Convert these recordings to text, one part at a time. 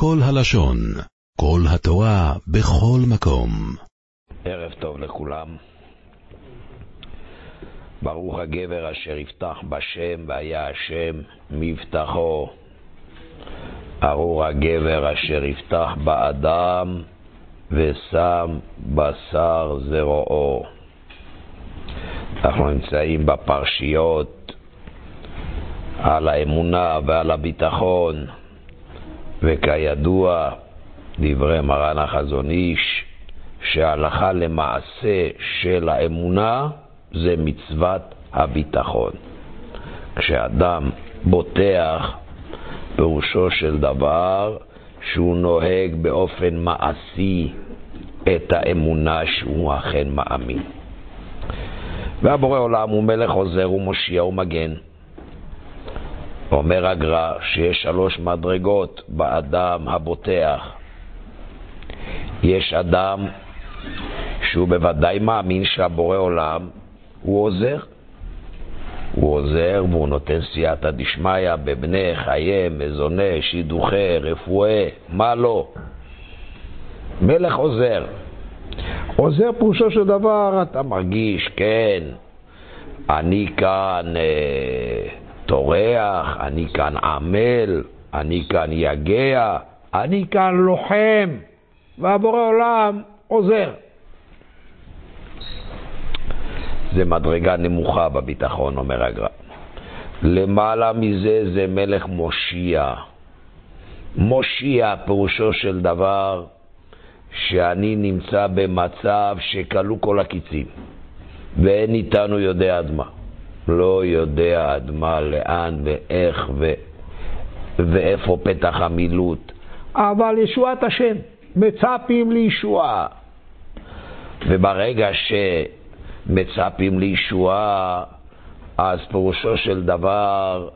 כל הלשון, כל התורה, בכל מקום. ערב טוב לכולם. ברוך הגבר אשר יפתח בשם והיה השם מבטחו. ארור הגבר אשר יפתח באדם ושם בשר זרועו. אנחנו נמצאים בפרשיות על האמונה ועל הביטחון, וכידוע, דברי מרן החזון איש, שהלכה למעשה של האמונה זה מצוות הביטחון. כשאדם בוטח, פירושו של דבר שהוא נוהג באופן מעשי את האמונה שהוא אכן מאמין. והבורא עולם הוא מלך עוזר ומושיע ומגן. אומר הגר"א שיש שלוש מדרגות באדם הבוטח. יש אדם שהוא בוודאי מאמין שהבורא עולם הוא עוזר. הוא עוזר והוא נותן סייעתא דשמיא בבני, חיי, מזוני, שידוכי, רפואי, מה לא. מלך עוזר. עוזר פירושו של דבר, אתה מרגיש, כן, אני כאן אה, טורח, אני כאן עמל, אני כאן יגע, אני כאן לוחם, והבורא עולם עוזר. זה מדרגה נמוכה בביטחון, אומר הגר"א. למעלה מזה זה מלך מושיע. מושיע פירושו של דבר שאני נמצא במצב שכלו כל הקיצים, ואין איתנו יודע עד מה. לא יודע עד מה, לאן ואיך ו... ואיפה פתח המילוט. אבל ישועת השם, מצפים לישועה. וברגע שמצפים לישועה, אז פירושו של דבר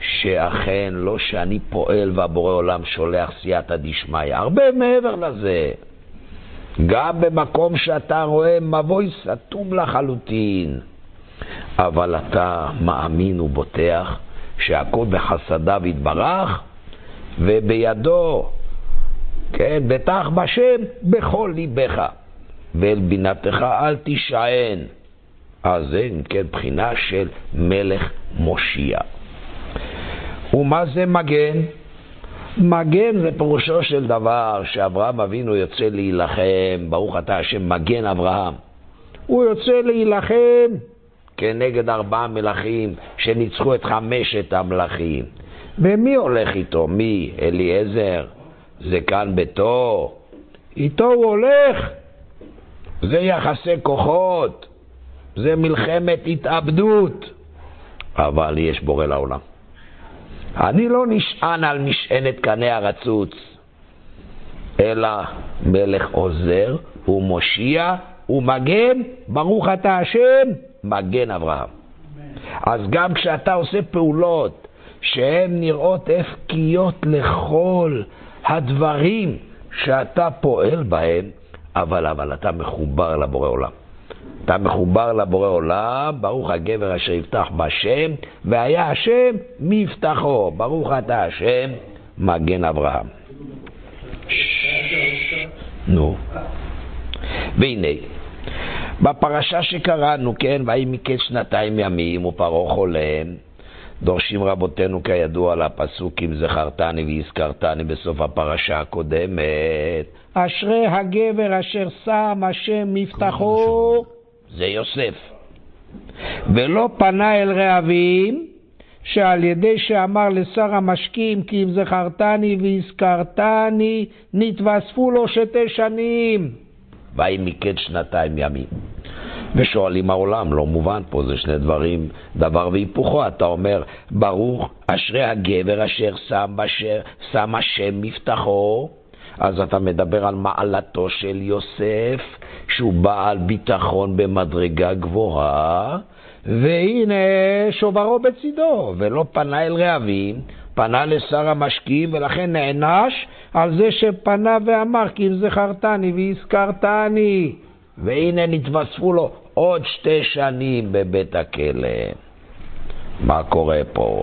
שאכן לא שאני פועל והבורא עולם שולח סייעתא דשמיא, הרבה מעבר לזה. גם במקום שאתה רואה מבוי סתום לחלוטין, אבל אתה מאמין ובוטח שהכל בחסדיו יתברך, ובידו, כן, בטח בשם בכל ליבך, ואל בינתך אל תישען. אז זה אם כן בחינה של מלך מושיע. ומה זה מגן? מגן זה פירושו של דבר שאברהם אבינו יוצא להילחם, ברוך אתה השם מגן אברהם. הוא יוצא להילחם כנגד ארבעה מלכים שניצחו את חמשת המלכים. ומי הולך איתו? מי? אליעזר? זה כאן ביתו? איתו הוא הולך? זה יחסי כוחות, זה מלחמת התאבדות. אבל יש בורא לעולם. אני לא נשען על משענת קנה הרצוץ, אלא מלך עוזר ומושיע ומגן, ברוך אתה השם, מגן אברהם. אז גם כשאתה עושה פעולות שהן נראות הפקיות לכל הדברים שאתה פועל בהם, אבל, אבל אתה מחובר לבורא עולם. אתה מחובר לבורא עולם, ברוך הגבר אשר יפתח בשם, והיה השם מבטחו. ברוך אתה השם, מגן אברהם. נו. והנה, בפרשה שקראנו, כן, ויהי מקץ שנתיים ימים ופרעה חולם, דורשים רבותינו כידוע על הפסוק אם זכרתני והזכרתני בסוף הפרשה הקודמת. אשרי הגבר אשר שם השם מבטחו, זה יוסף. ולא פנה אל רעבים, שעל ידי שאמר לשר המשקים כי אם זכרתני והזכרתני, נתווספו לו שתי שנים. ויהי מקץ שנתיים ימים. ושואלים העולם, לא מובן פה, זה שני דברים, דבר והיפוכו. אתה אומר, ברוך אשרי הגבר אשר שם, בשר, שם השם מבטחו, אז אתה מדבר על מעלתו של יוסף, שהוא בעל ביטחון במדרגה גבוהה, והנה שוברו בצידו, ולא פנה אל רעבים, פנה לשר המשקיעים, ולכן נענש על זה שפנה ואמר, כי אם זכרתני והזכרתני. והנה נתווספו לו עוד שתי שנים בבית הכלא. מה קורה פה?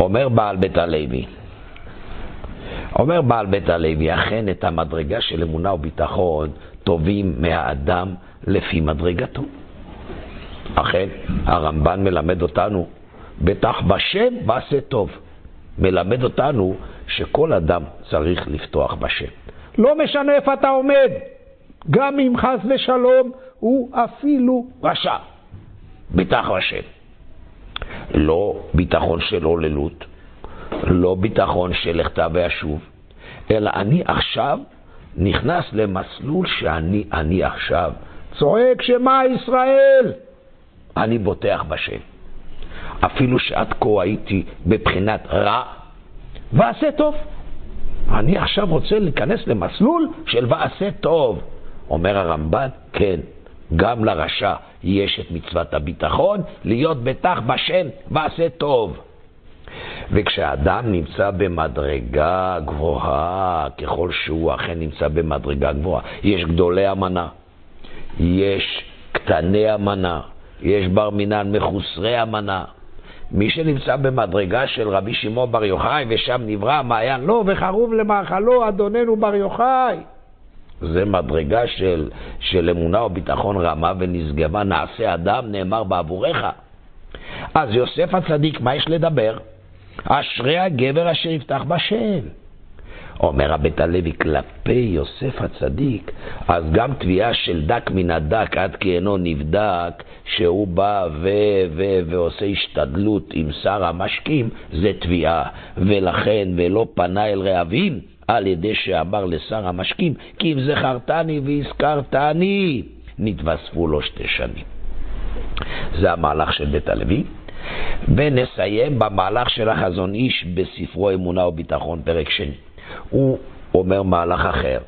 אומר בעל בית הלוי, אומר בעל בית הלוי, אכן את המדרגה של אמונה וביטחון טובים מהאדם לפי מדרגתו. אכן, הרמב"ן מלמד אותנו, בטח בשם ועשה טוב. מלמד אותנו שכל אדם צריך לפתוח בשם. לא משנה איפה אתה עומד, גם אם חס ושלום הוא אפילו רשע. בטח בשם. לא ביטחון של עוללות, לא ביטחון של לכתה ואשוב, אלא אני עכשיו נכנס למסלול שאני אני עכשיו צועק שמע ישראל, אני בוטח בשם. אפילו שעד כה הייתי בבחינת רע, ועשה טוב. אני עכשיו רוצה להיכנס למסלול של ועשה טוב. אומר הרמב"ן, כן, גם לרשע יש את מצוות הביטחון, להיות בטח בשם ועשה טוב. וכשאדם נמצא במדרגה גבוהה, ככל שהוא אכן נמצא במדרגה גבוהה, יש גדולי אמנה, יש קטני אמנה, יש בר מינן מחוסרי אמנה. מי שנמצא במדרגה של רבי שמעון בר יוחאי, ושם נברא המעיין לו, לא, וחרוב למאכלו אדוננו בר יוחאי. זה מדרגה של, של אמונה וביטחון רמה ונשגבה, נעשה אדם, נאמר בעבורך. אז יוסף הצדיק, מה יש לדבר? אשרי הגבר אשר יפתח בשם. אומר הבית הלוי כלפי יוסף הצדיק, אז גם תביעה של דק מן הדק עד כי אינו נבדק, שהוא בא ו- ו- ועושה השתדלות עם שר המשקים, זה תביעה. ולכן, ולא פנה אל רעבים, על ידי שאמר לשר המשקים, כי אם זכרתני והזכרתני, נתווספו לו שתי שנים. זה המהלך של בית הלוי. ונסיים במהלך של החזון איש בספרו אמונה וביטחון, פרק שני. הוא אומר מהלך אחר.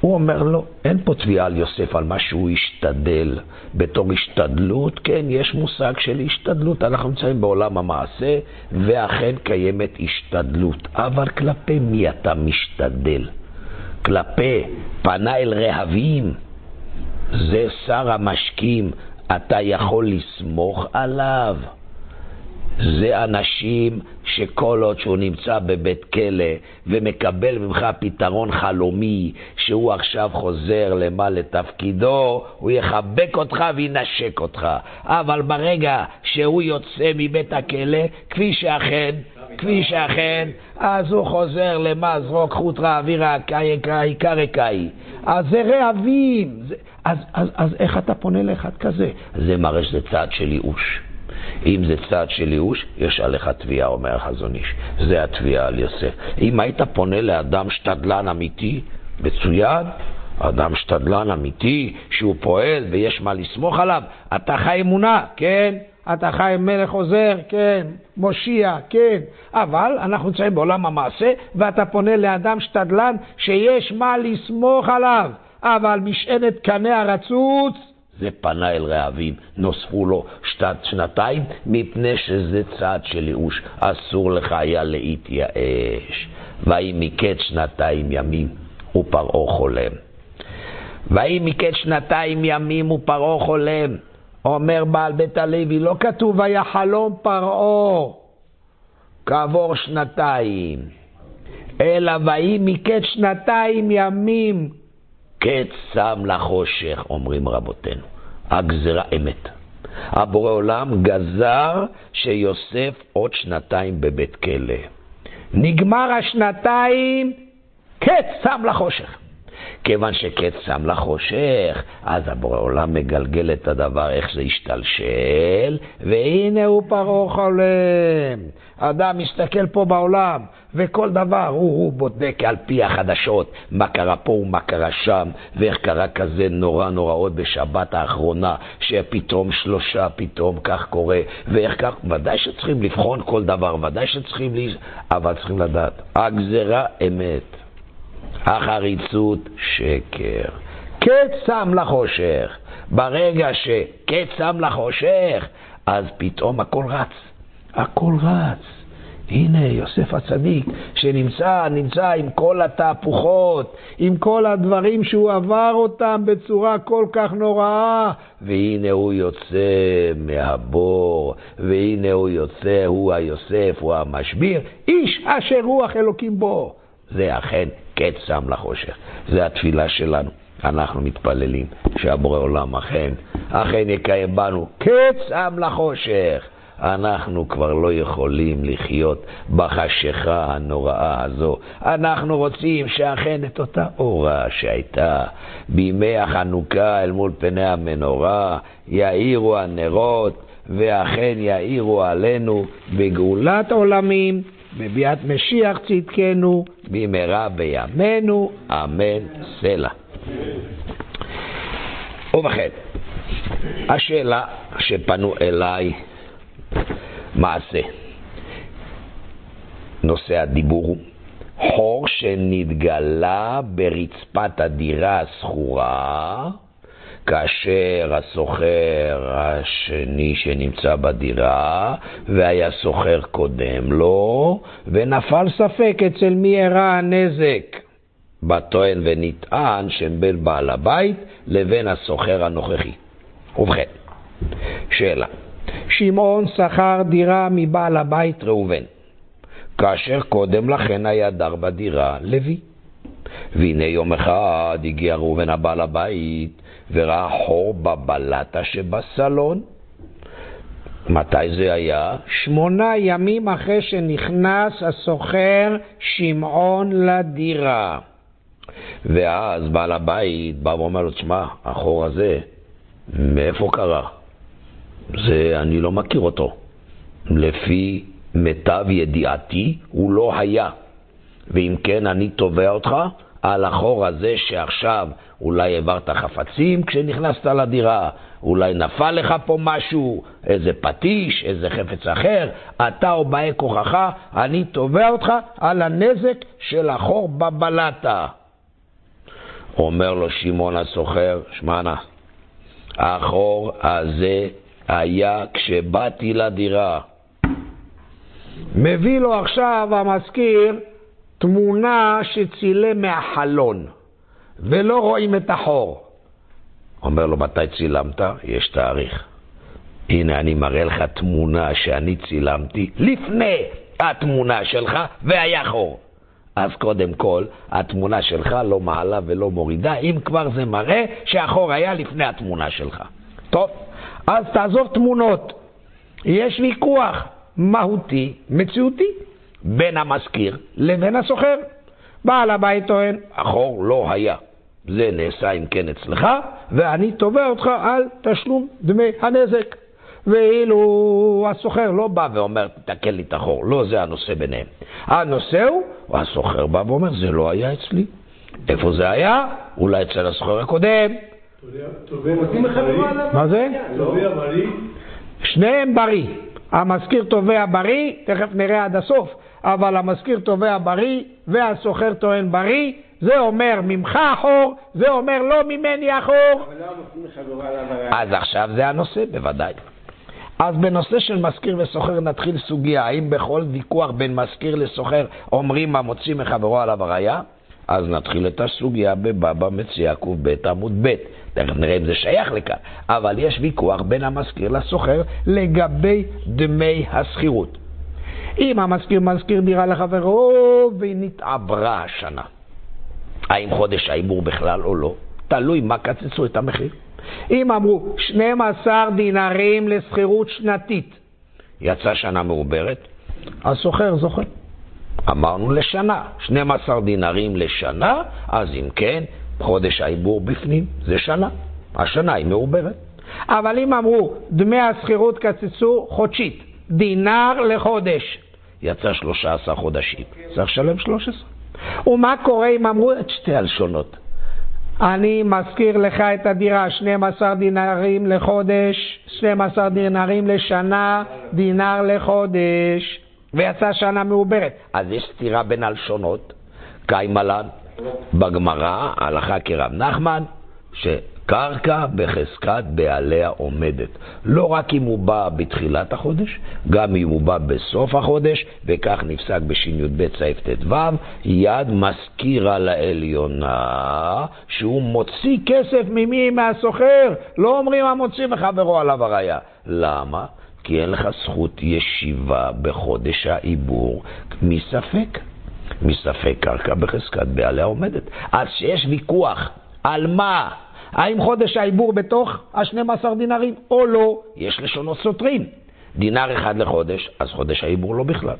הוא אומר לו, אין פה תביעה על יוסף על מה שהוא השתדל. בתור השתדלות, כן, יש מושג של השתדלות. אנחנו נמצאים בעולם המעשה, ואכן קיימת השתדלות. אבל כלפי מי אתה משתדל? כלפי פנה אל רהבים, זה שר המשקים, אתה יכול לסמוך עליו. זה אנשים שכל עוד שהוא נמצא בבית כלא ומקבל ממך פתרון חלומי שהוא עכשיו חוזר למה לתפקידו, הוא יחבק אותך וינשק אותך. אבל ברגע שהוא יוצא מבית הכלא, כפי שאכן, כפי שאכן, אז הוא חוזר למה זרוק חוטרא אווירא עיקר קאי. אז זה רעבים. אז, אז, אז איך אתה פונה לאחד כזה? זה מראה שזה צעד של ייאוש. אם זה צעד של ייאוש, יש עליך תביעה, אומר החזון איש. זה התביעה על יוסף. אם היית פונה לאדם שתדלן אמיתי, מצוין, אדם שתדלן אמיתי, שהוא פועל ויש מה לסמוך עליו, אתה חי אמונה, כן? אתה חי מלך עוזר, כן, מושיע, כן, אבל אנחנו נמצאים בעולם המעשה, ואתה פונה לאדם שתדלן שיש מה לסמוך עליו, אבל משענת קנה הרצוץ זה פנה אל רעבים, נוספו לו שתת שנתיים, מפני שזה צעד של ייאוש, אסור לך היה להתייאש. ויהי מקץ שנתיים ימים, ופרעה חולם. ויהי מקץ שנתיים ימים, ופרעה חולם. אומר בעל בית הלוי, לא כתוב ויחלום פרעה כעבור שנתיים, אלא ויהי מקץ שנתיים ימים, קץ שם לחושך, אומרים רבותינו. הגזרה אמת. הבורא עולם גזר שיוסף עוד שנתיים בבית כלא. נגמר השנתיים, קץ שם לחושך. כיוון שקץ שם לחושך, אז הבורא עולם מגלגל את הדבר, איך זה השתלשל, והנה הוא פרעה חולם. אדם מסתכל פה בעולם, וכל דבר הוא, הוא בודק על פי החדשות, מה קרה פה ומה קרה שם, ואיך קרה כזה נורא נוראות בשבת האחרונה, שפתאום שלושה, פתאום כך קורה, ואיך כך, ודאי שצריכים לבחון כל דבר, ודאי שצריכים. אבל צריכים לדעת, הגזרה אמת. החריצות שקר. קץ שם לחושך. ברגע שקץ שם לחושך, אז פתאום הכל רץ. הכל רץ. הנה יוסף הצדיק שנמצא, נמצא עם כל התהפוכות, עם כל הדברים שהוא עבר אותם בצורה כל כך נוראה, והנה הוא יוצא מהבור, והנה הוא יוצא, הוא היוסף, הוא המשביר, איש אשר רוח אלוקים בו. זה אכן קץ שם לחושך. זה התפילה שלנו. אנחנו מתפללים שהבורא עולם אכן, אכן יקיים בנו קץ עם לחושך. אנחנו כבר לא יכולים לחיות בחשיכה הנוראה הזו. אנחנו רוצים שאכן את אותה אורה שהייתה בימי החנוכה אל מול פני המנורה, יאירו הנרות, ואכן יאירו עלינו בגאולת עולמים, בביאת משיח צדקנו, במהרה בימינו, אמן סלע. ובכן, השאלה שפנו אליי מעשה. נושא הדיבור הוא חור שנתגלה ברצפת הדירה השכורה כאשר הסוחר השני שנמצא בדירה והיה סוחר קודם לו ונפל ספק אצל מי אירע הנזק בטוען ונטען שבין בעל הבית לבין הסוחר הנוכחי. ובכן, שאלה שמעון שכר דירה מבעל הבית ראובן, כאשר קודם לכן היה דר בדירה לוי. והנה יום אחד הגיע ראובן הבעל הבית וראה חור בבלטה שבסלון. מתי זה היה? שמונה ימים אחרי שנכנס הסוחר שמעון לדירה. ואז בעל הבית בא ואומר לו, תשמע, החור הזה, מאיפה קרה? זה, אני לא מכיר אותו. לפי מיטב ידיעתי, הוא לא היה. ואם כן, אני תובע אותך על החור הזה שעכשיו אולי העברת חפצים כשנכנסת לדירה, אולי נפל לך פה משהו, איזה פטיש, איזה חפץ אחר, אתה או באי כוחך, אני תובע אותך על הנזק של החור בבלטה. אומר לו שמעון הסוחר, שמע נא, החור הזה היה כשבאתי לדירה. מביא לו עכשיו המזכיר תמונה שצילם מהחלון, ולא רואים את החור. אומר לו, מתי צילמת? יש תאריך. הנה, אני מראה לך תמונה שאני צילמתי לפני התמונה שלך, והיה חור. אז קודם כל, התמונה שלך לא מעלה ולא מורידה, אם כבר זה מראה שהחור היה לפני התמונה שלך. טוב, אז תעזוב תמונות. יש ויכוח מהותי, מציאותי, בין המזכיר לבין הסוחר. בעל הבית טוען, החור לא היה. זה נעשה אם כן אצלך, ואני תובע אותך על תשלום דמי הנזק. ואילו הסוחר לא בא ואומר, תקן לי את החור. לא זה הנושא ביניהם. הנושא הוא, הסוחר בא ואומר, זה לא היה אצלי. איפה זה היה? אולי אצל הסוחר הקודם. מה זה? שניהם בריא. המזכיר תובע בריא, תכף נראה עד הסוף, אבל המזכיר תובע בריא והסוחר טוען בריא, זה אומר ממך החור, זה אומר לא ממני החור. אז עכשיו זה הנושא, בוודאי. אז בנושא של מזכיר וסוחר נתחיל סוגיה, האם בכל ויכוח בין מזכיר לסוחר אומרים המוציא מחברו עליו הראייה? אז נתחיל את הסוגיה בבבא מציע קב עמוד ב'. תכף נראה אם זה שייך לכאן. אבל יש ויכוח בין המזכיר לסוחר לגבי דמי השכירות. אם המזכיר מזכיר דירה לחברו והיא נתעברה השנה, האם חודש העיבור בכלל או לא? תלוי מה קצצו את המחיר. אם אמרו 12 דינרים לשכירות שנתית, יצא שנה מעוברת, הסוחר זוכה. אמרנו לשנה, 12 דינרים לשנה, אז אם כן, חודש העיבור בפנים, זה שנה. השנה היא מעוברת. אבל אם אמרו, דמי השכירות קצצו חודשית, דינר לחודש, יצא 13 חודשים, צריך לשלם 13. ומה קורה אם אמרו את שתי הלשונות? אני מזכיר לך את הדירה, 12 דינרים לחודש, 12 דינרים לשנה, דינר לחודש, ויצא שנה מעוברת. אז יש סתירה בין הלשונות, קיימלן, בגמרא, הלכה כרב נחמן, שקרקע בחזקת בעליה עומדת. לא רק אם הוא בא בתחילת החודש, גם אם הוא בא בסוף החודש, וכך נפסק בשי"ב סעיף ט"ו, יד מזכירה לעליונה, שהוא מוציא כסף ממי? מהסוחר. לא אומרים המוציא מחברו עליו הראייה. למה? כי אין לך זכות ישיבה בחודש העיבור מספק. מספק קרקע בחזקת בעליה עומדת. אז שיש ויכוח על מה? האם חודש העיבור בתוך ה-12 דינרים או לא? יש לשונות סותרים. דינר אחד לחודש, אז חודש העיבור לא בכלל.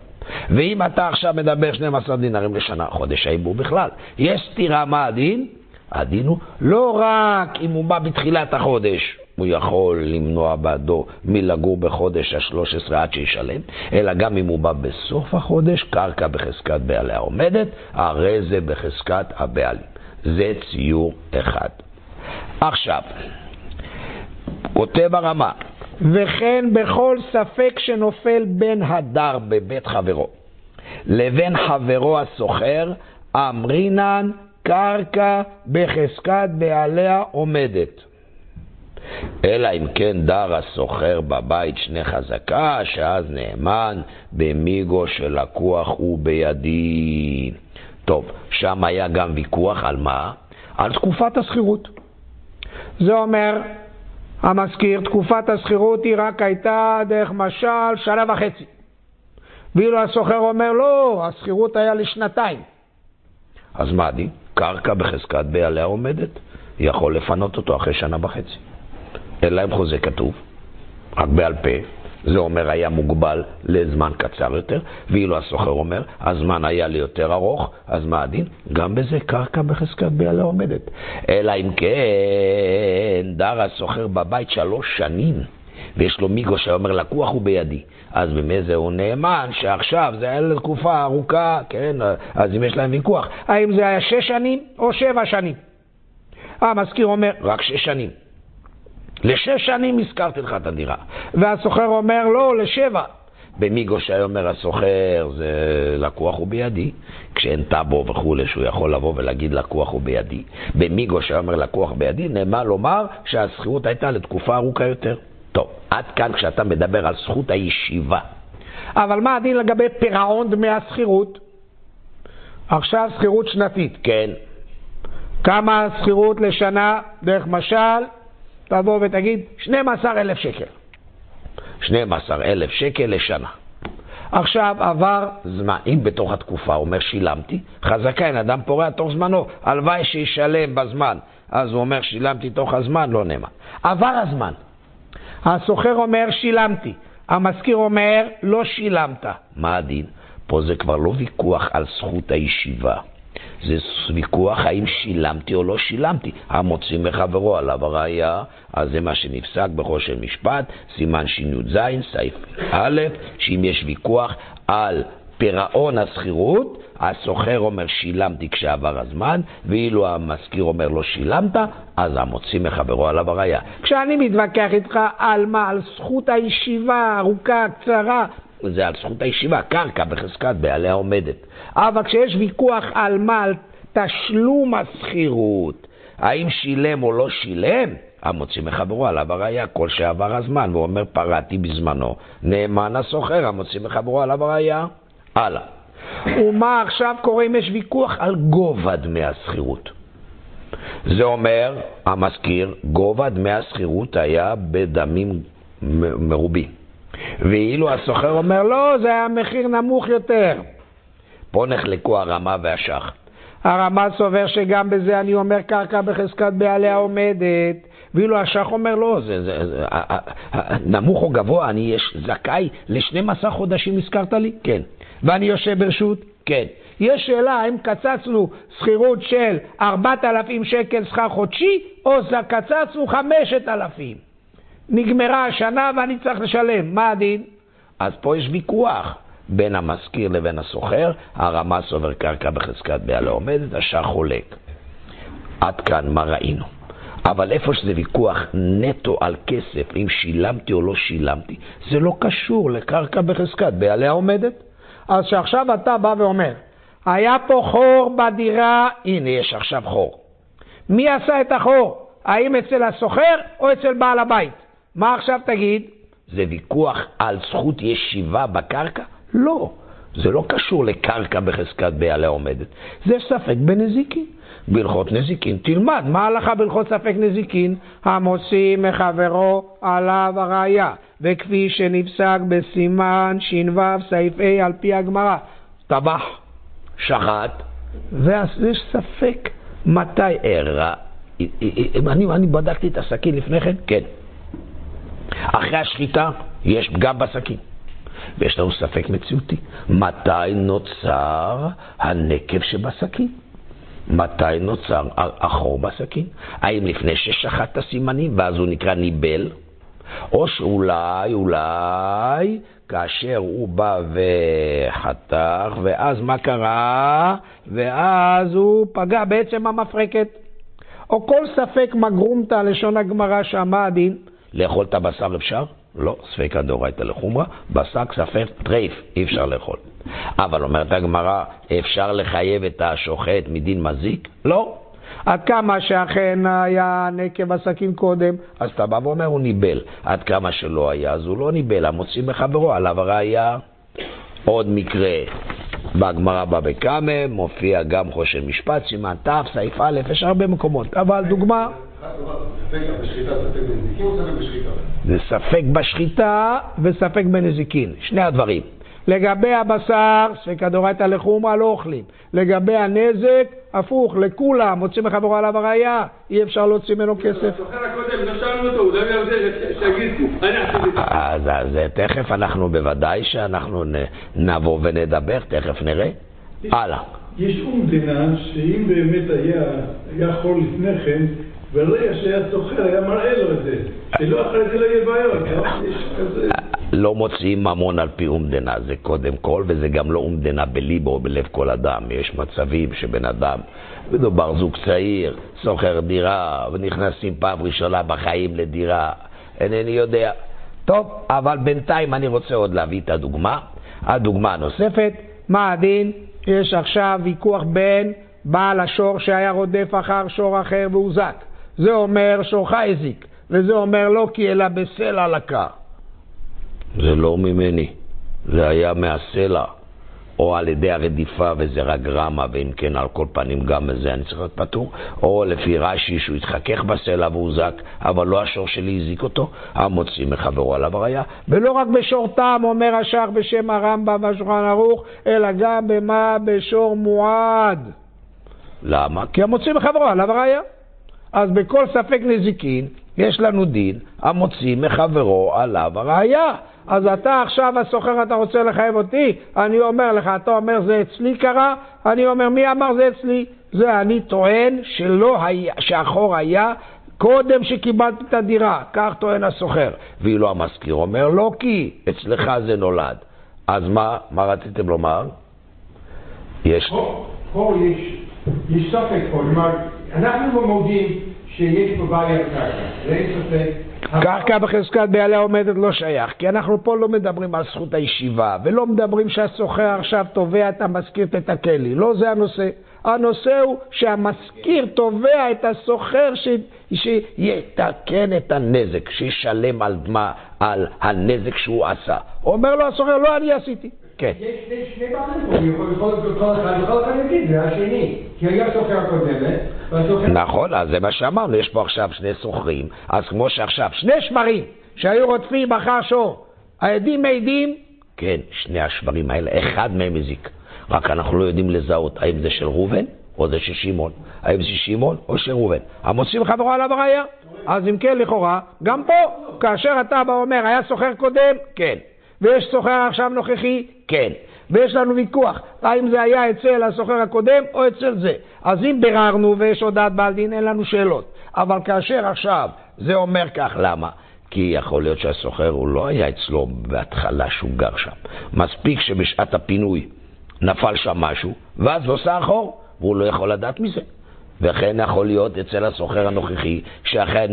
ואם אתה עכשיו מדבר 12 דינרים לשנה, חודש העיבור בכלל. יש סתירה מה הדין? הדין הוא לא רק אם הוא בא בתחילת החודש, הוא יכול למנוע בעדו מלגור בחודש ה-13 עד שישלם, אלא גם אם הוא בא בסוף החודש, קרקע בחזקת בעליה עומדת, הרי זה בחזקת הבעלים. זה ציור אחד. עכשיו, כותב הרמה, וכן בכל ספק שנופל בין הדר בבית חברו לבין חברו הסוחר, אמרינן קרקע בחזקת בעליה עומדת. אלא אם כן דר הסוחר בבית שני חזקה, שאז נאמן במיגו שלקוח הוא בידי. טוב, שם היה גם ויכוח על מה? על תקופת השכירות. זה אומר, המזכיר, תקופת השכירות היא רק הייתה דרך משל שנה וחצי. ואילו הסוחר אומר, לא, השכירות היה לשנתיים. אז מה עדיף? קרקע בחזקת בעליה עומדת, יכול לפנות אותו אחרי שנה וחצי. אין להם חוזה כתוב, רק בעל פה. זה אומר היה מוגבל לזמן קצר יותר, ואילו הסוחר אומר, הזמן היה לי יותר ארוך, אז מה הדין? גם בזה קרקע בחזקת בעלה עומדת. אלא אם כן, דר הסוחר בבית שלוש שנים, ויש לו מיגו שאומר, לקוח הוא בידי. אז במזה הוא נאמן שעכשיו זה היה לתקופה ארוכה, כן, אז אם יש להם ויכוח, האם זה היה שש שנים או שבע שנים? המזכיר אומר, רק שש שנים. לשש שנים הזכרתי לך את הדירה. והסוחר אומר, לא, לשבע. במיגו שהיה אומר הסוחר, זה לקוח הוא בידי, כשאין טאבו וכולי, שהוא יכול לבוא ולהגיד לקוח הוא בידי. במיגו שהיה אומר לקוח בידי, נאמר לומר שהשכירות הייתה לתקופה ארוכה יותר. טוב, עד כאן כשאתה מדבר על זכות הישיבה. אבל מה הדין לגבי פירעון דמי השכירות? עכשיו שכירות שנתית. כן. כמה שכירות לשנה, דרך משל, תבוא ותגיד 12,000 שקל. 12,000 שקל לשנה. עכשיו עבר זמן, אם בתוך התקופה הוא אומר שילמתי, חזקה אין אדם פורע תוך זמנו, הלוואי שישלם בזמן. אז הוא אומר שילמתי תוך הזמן, לא נאמן. עבר הזמן, הסוחר אומר שילמתי, המזכיר אומר לא שילמת. מה הדין? פה זה כבר לא ויכוח על זכות הישיבה. זה ויכוח האם שילמתי או לא שילמתי. המוציא מחברו עליו הראייה, אז זה מה שנפסק בחושן משפט, סימן שי"ז, סעיף א', שאם יש ויכוח על פירעון השכירות, הסוחר אומר שילמתי כשעבר הזמן, ואילו המשכיר אומר לא שילמת, אז המוציא מחברו עליו הראייה. כשאני מתווכח איתך על מה? על זכות הישיבה, ארוכה, קצרה, זה על זכות הישיבה, קרקע בחזקת בעליה עומדת. אבל כשיש ויכוח על מה? על תשלום השכירות, האם שילם או לא שילם, המוציא מחברו עליו הראייה כל שעבר הזמן, והוא אומר פרעתי בזמנו, נאמן הסוחר, המוציא מחברו עליו הראייה. הלאה. ומה עכשיו קורה אם יש ויכוח על גובה דמי השכירות? זה אומר, המזכיר, גובה דמי השכירות היה בדמים מרובים. ואילו הסוחר אומר, לא, זה היה מחיר נמוך יותר. פה נחלקו הרמה והשח. הרמה סובר שגם בזה אני אומר קרקע בחזקת בעליה עומדת, ואילו השח אומר לא, זה, זה, זה, נמוך או גבוה, אני יש זכאי ל-12 חודשים הזכרת לי? כן. ואני יושב ברשות? כן. יש שאלה האם קצצנו שכירות של 4,000 שקל שכר חודשי, או קצצנו 5,000. נגמרה השנה ואני צריך לשלם, מה הדין? אז פה יש ויכוח בין המשכיר לבין הסוחר, הרמה סובר קרקע בחזקת בעלה עומדת, השאר חולק. עד כאן מה ראינו. אבל איפה שזה ויכוח נטו על כסף, אם שילמתי או לא שילמתי, זה לא קשור לקרקע בחזקת בעליה עומדת. אז שעכשיו אתה בא ואומר, היה פה חור בדירה, הנה יש עכשיו חור. מי עשה את החור? האם אצל הסוחר או אצל בעל הבית? מה עכשיו תגיד? זה ויכוח על זכות ישיבה בקרקע? לא, זה לא קשור לקרקע בחזקת בעליה עומדת, זה ספק בנזיקין. בהלכות נזיקין תלמד, מה ההלכה בהלכות ספק נזיקין? המוציא מחברו עליו הראייה, וכפי שנפסק בסימן ש"ו סעיף ה' על פי הגמרא, טבח שחט, ואז יש ספק מתי אירע. אני, אני בדקתי את הסכין לפני כן? כן. אחרי השחיטה יש פגם בסכין. ויש לנו ספק מציאותי, מתי נוצר הנקב שבסכין? מתי נוצר החור בסכין? האם לפני ששחט את הסימנים ואז הוא נקרא ניבל? או שאולי, אולי, כאשר הוא בא וחתך, ואז מה קרה? ואז הוא פגע בעצם המפרקת. או כל ספק מגרומתא, לשון הגמרא, שמה הדין? לאכול את הבשר אפשר? לא, ספקא דאורייתא לחומרא, בשק ספק טרייף, אי אפשר לאכול. אבל אומרת הגמרא, אפשר לחייב את השוחט מדין מזיק? לא. עד כמה שאכן היה נקב הסכין קודם, אז אתה בא ואומר, הוא ניבל. עד כמה שלא היה, אז הוא לא ניבל, המוציא מחברו, עליו הראייה. עוד מקרה, בגמרא בבא קמא, מופיע גם חושן משפט, סימן ת', סעיף א', יש הרבה מקומות, אבל דוגמה... זה ספק בשחיטה וספק בנזיקין, שני הדברים. לגבי הבשר, ספקא דאורייתא לחומרא לא אוכלים. לגבי הנזק, הפוך, לכולם, מוצאים מחברו עליו הראייה, אי אפשר להוציא ממנו כסף. אז תכף אנחנו, בוודאי שאנחנו נבוא ונדבר, תכף נראה. הלאה. יש אומדנה שאם באמת היה חור לפני כן, ברגע שהיה סוחר היה מראה לו את זה, שלא אחרי זה לא יהיה בעיות, לא? לא מוציאים ממון על פי אומדנה, זה קודם כל, וזה גם לא אומדנה בליבו או בלב כל אדם. יש מצבים שבן אדם, מדובר זוג צעיר, שוכר דירה, ונכנסים פעם ראשונה בחיים לדירה, אינני יודע. טוב, אבל בינתיים אני רוצה עוד להביא את הדוגמה. הדוגמה הנוספת, מה הדין? יש עכשיו ויכוח בין בעל השור שהיה רודף אחר שור אחר והוזק. זה אומר שורך הזיק, וזה אומר לא כי אלא בסלע לקה. זה לא ממני, זה היה מהסלע, או על ידי הרדיפה וזה רק גרמה, ואם כן, על כל פנים גם בזה אני צריך להיות פטור, או לפי רש"י שהוא התחכך בסלע והוזק, אבל לא השור שלי הזיק אותו, המוציא מחברו עליו הראייה. ולא רק בשור טעם, אומר השח בשם הרמב"ם והשולחן ערוך, אלא גם במה בשור מועד. למה? כי המוציא מחברו עליו הראייה. אז בכל ספק נזיקין יש לנו דין המוציא מחברו עליו הראייה. אז אתה עכשיו הסוחר, אתה רוצה לחייב אותי? אני אומר לך, אתה אומר זה אצלי קרה? אני אומר, מי אמר זה אצלי? זה אני טוען שלא היה, שהחור היה קודם שקיבלתי את הדירה, כך טוען הסוחר. ואילו המזכיר אומר, לא כי, אצלך זה נולד. אז מה, מה רציתם לומר? יש... פה יש, יש ספק פה, אנחנו לא מודים שיש פה בעיה בקרקע, ואין ספק. קרקע בחזקת בעליה עומדת לא שייך, כי אנחנו פה לא מדברים על זכות הישיבה, ולא מדברים שהסוחר עכשיו תובע את המשכיר תתקן לי, לא זה הנושא. הנושא הוא שהמשכיר תובע את הסוחר ש... שיתקן את הנזק, שישלם על, דמה, על הנזק שהוא עשה. אומר לו הסוחר, לא אני עשיתי. כן. יש שני בעלים פה, יכול להיות כל אחד, יגיד, זה השני. כי היה סוחר קודמת, נכון, אז זה מה שאמרנו, יש פה עכשיו שני סוחרים, אז כמו שעכשיו, שני שמרים שהיו רודפים אחר שור, העדים מעידים, כן, שני השמרים האלה, אחד מהם הזיק. רק אנחנו לא יודעים לזהות האם זה של ראובן או זה של שמעון, האם זה שמעון או של ראובן. המוצאים חברו עליו הראייה. אז אם כן, לכאורה, גם פה, כאשר אתה בא ואומר, היה סוחר קודם? כן. ויש סוחר עכשיו נוכחי? כן. ויש לנו ויכוח, האם זה היה אצל הסוחר הקודם או אצל זה. אז אם ביררנו ויש הודעת בעל דין, אין לנו שאלות. אבל כאשר עכשיו זה אומר כך, למה? כי יכול להיות שהסוחר הוא לא היה אצלו בהתחלה שהוא גר שם. מספיק שבשעת הפינוי נפל שם משהו, ואז לא עושה אחור, והוא לא יכול לדעת מזה. וכן יכול להיות אצל הסוחר הנוכחי, שאכן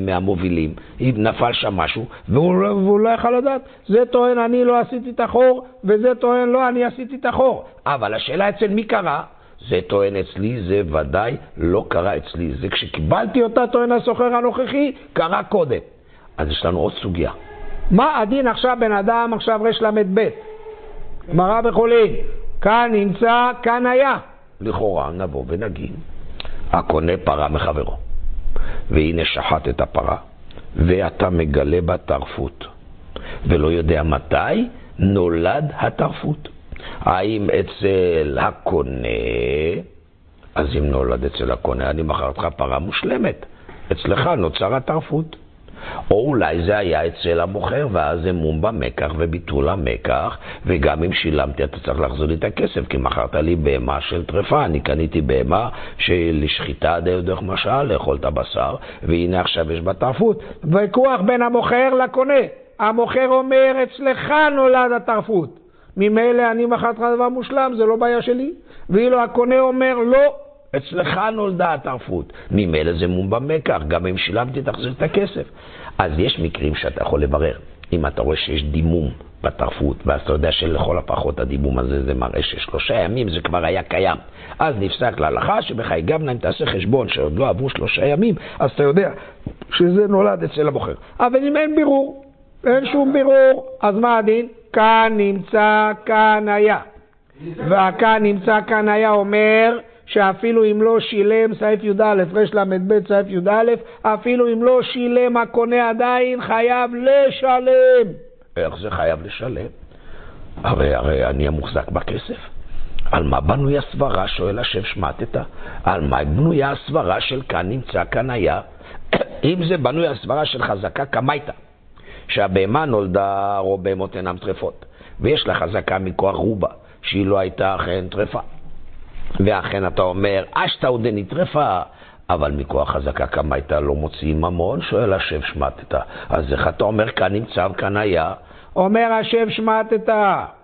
מהמובילים, נפל שם משהו, והוא, לא- והוא לא יכול לדעת. זה טוען, אני לא עשיתי את החור, וזה טוען, לא, אני עשיתי את החור. אבל השאלה אצל מי קרה? זה טוען אצלי, זה ודאי לא קרה אצלי. זה כשקיבלתי אותה, טוען הסוחר הנוכחי, קרה קודם. אז יש לנו עוד סוגיה. מה הדין עכשיו בן אדם, עכשיו רל"ב, גמרא בחולין, כאן נמצא, כאן היה. לכאורה נבוא ונגיד, הקונה פרה מחברו, והנה שחט את הפרה, ואתה מגלה בה טרפות, ולא יודע מתי נולד הטרפות. האם אצל הקונה, אז אם נולד אצל הקונה, אני מכרתך פרה מושלמת. אצלך נוצר הטרפות. או אולי זה היה אצל המוכר, ואז זה מום במקח וביטול המקח, וגם אם שילמתי אתה צריך להחזיר לי את הכסף, כי מכרת לי בהמה של טרפה, אני קניתי בהמה שלשחיטה דרך משל, לאכול את הבשר, והנה עכשיו יש בה טרפות. ויכוח בין המוכר לקונה. המוכר אומר, אצלך נולד הטרפות. ממילא אני מכרתי לך דבר מושלם, זה לא בעיה שלי. ואילו הקונה אומר, לא, אצלך נולדה הטרפות. ממילא זה מום במקח, גם אם שילמתי תחזיר את הכסף. אז יש מקרים שאתה יכול לברר. אם אתה רואה שיש דימום בטרפות, ואז אתה יודע שלכל הפחות הדימום הזה זה מראה ששלושה ימים זה כבר היה קיים. אז נפסק להלכה שבחיי גבנה אם תעשה חשבון שעוד לא עברו שלושה ימים, אז אתה יודע שזה נולד אצל הבוחר. אבל אם אין בירור, אין שום בירור, אז מה הדין? כאן נמצא, כאן היה. והכאן נמצא, כאן היה אומר שאפילו אם לא שילם, סעיף י"א, רל"ב, סעיף י"א, אפילו אם לא שילם הקונה עדיין חייב לשלם. איך זה חייב לשלם? הרי, הרי אני המוחזק בכסף. על מה בנוי הסברה? שואל השם שמטת. על מה בנויה הסברה של כאן נמצא, כאן היה? אם זה בנוי הסברה של חזקה קמייתא, שהבהמה נולדה, או בהמות אינן טרפות, ויש לה חזקה מכוח רובה, שהיא לא הייתה אכן טרפה. ואכן אתה אומר, אשתא עודני נטרפה, אבל מכוח חזקה כמה הייתה לא מוציאים ממון? שואל השב שמטת. אז איך אתה אומר כאן נמצא וכאן היה? אומר השב שמטת,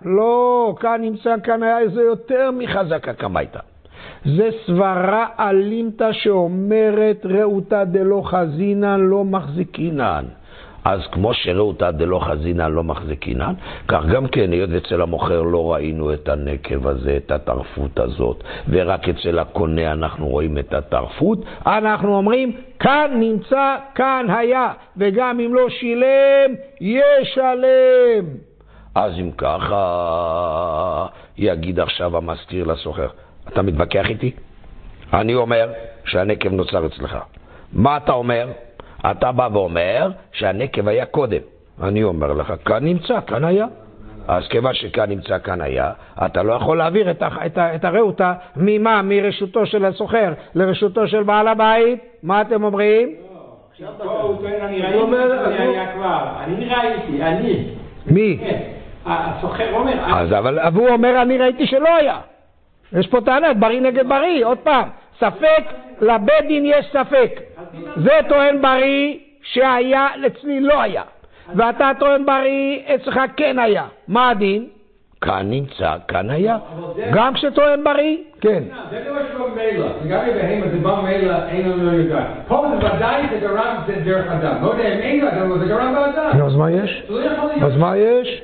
לא, כאן נמצא כאן היה, זה יותר מחזקה כמה הייתה. זה סברה אלימתא שאומרת ראותא דלא חזינן לא מחזיקינן. אז כמו שראותא דלא חזינן לא מחזיקינן, כך גם כן, היות אצל המוכר לא ראינו את הנקב הזה, את הטרפות הזאת, ורק אצל הקונה אנחנו רואים את הטרפות, אנחנו אומרים, כאן נמצא, כאן היה, וגם אם לא שילם, ישלם. אז אם ככה, יגיד עכשיו המזכיר לסוחר, אתה מתווכח איתי? אני אומר שהנקב נוצר אצלך. מה אתה אומר? אתה בא ואומר שהנקב היה קודם. אני אומר לך, כאן נמצא, כאן היה. אז כיוון שכאן נמצא, כאן היה, אתה לא יכול להעביר את, את, את הרעותה ממה? מרשותו של הסוחר לרשותו של בעל הבית? מה אתם אומרים? אני אומר, אני היה כבר, אני ראיתי, אני. מי? כן, הסוחר אומר, אז אבל והוא אומר, אני ראיתי שלא היה. יש פה טענה, בריא נגד בריא, עוד פעם. ספק, לבית דין יש ספק. זה טוען בריא שהיה, אצלי לא היה. ואתה טוען בריא, אצלך כן היה. מה הדין? כאן נמצא, כאן היה. גם כשטוען בריא? כן. זה לא שלום מילא, לגבי בהמה זה בא מילא, אין לנו יודע. פה זה ודאי זה גרם זה דרך אדם. לא יודע אם אין אדם, זה גרם באדם. אז מה יש? זה לא. אז מה יש?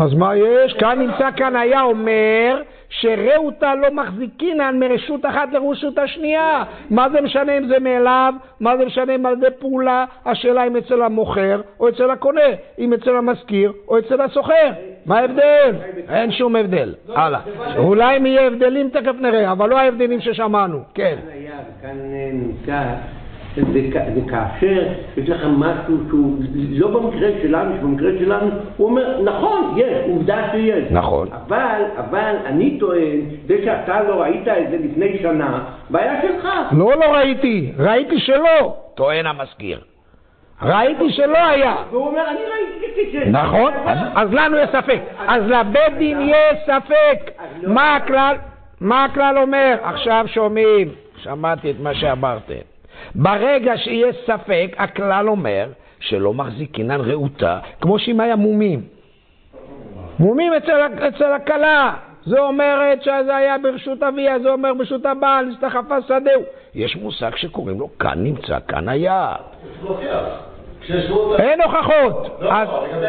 אז מה יש? כאן נמצא, כאן היה אומר שרעותה לא מחזיקינן מרשות אחת לרשות השנייה. מה זה משנה אם זה מאליו? מה זה משנה אם ידי פעולה? השאלה אם אצל המוכר או אצל הקונה, אם אצל המשכיר או אצל הסוחר. מה ההבדל? אין שום הבדל. הלאה. אולי אם יהיה הבדלים תכף נראה, אבל לא ההבדלים ששמענו. כן. כאן נמצא, זה כ- זה כאשר יש לכם משהו שהוא לא במקרה שלנו, שבמקרה שלנו, הוא אומר, נכון, יש, עובדה שיש. נכון. אבל, אבל אני טוען, זה שאתה לא ראית את זה לפני שנה, בעיה שלך. לא, לא ראיתי. ראיתי שלא. טוען המזכיר. ראיתי שלא היה. והוא אומר, אני ראיתי ש... נכון, אז, אז לנו יש ספק. אז לבית דין יש ספק. מה הכלל? מה הכלל אומר? עכשיו שומעים, שמעתי את מה שאמרתם. ברגע שיש ספק, הכלל אומר שלא מחזיקינן רעותה, כמו שאם היה מומים. מומים אצל, אצל הכלה. זה אומרת שזה היה ברשות אביה, זה אומר ברשות הבעל, הסתחפה שדהו. יש מושג שקוראים לו כאן נמצא, כאן היה. אין הוכחות. אז, לא,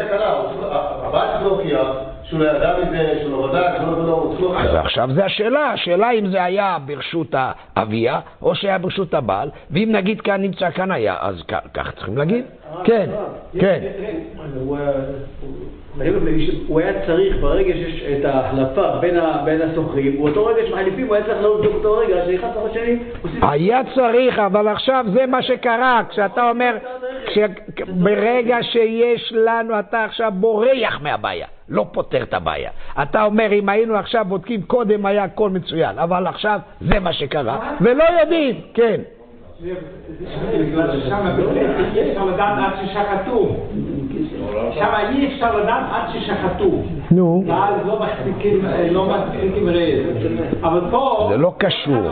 לא לא לא- לא... אז. עכשיו זה השאלה, השאלה אם זה היה ברשות האביה או שהיה ברשות הבעל, ואם נגיד כאן נמצא כאן היה, אז כך צריכים להגיד? כן, כן. הוא, אה, הוא היה צריך, ברגע שיש את ההחלפה בין הסוחרים, באותו רגע שמחליפים, הוא היה צריך לבדוק אותו רגע, שנכנס עושים... היה צריך, אבל עכשיו זה מה שקרה, כשאתה אומר ברגע שיש לנו, אתה עכשיו בורח מהבעיה, לא פותר את הבעיה. אתה אומר, אם היינו עכשיו בודקים, קודם היה הכל מצוין, אבל עכשיו זה מה שקרה, ולא יודעים, כן. שם אי אפשר לדעת עד ששחטו. נו. ואז לא מספיקים, לא מספיקים רעב. אבל פה... זה לא קשור.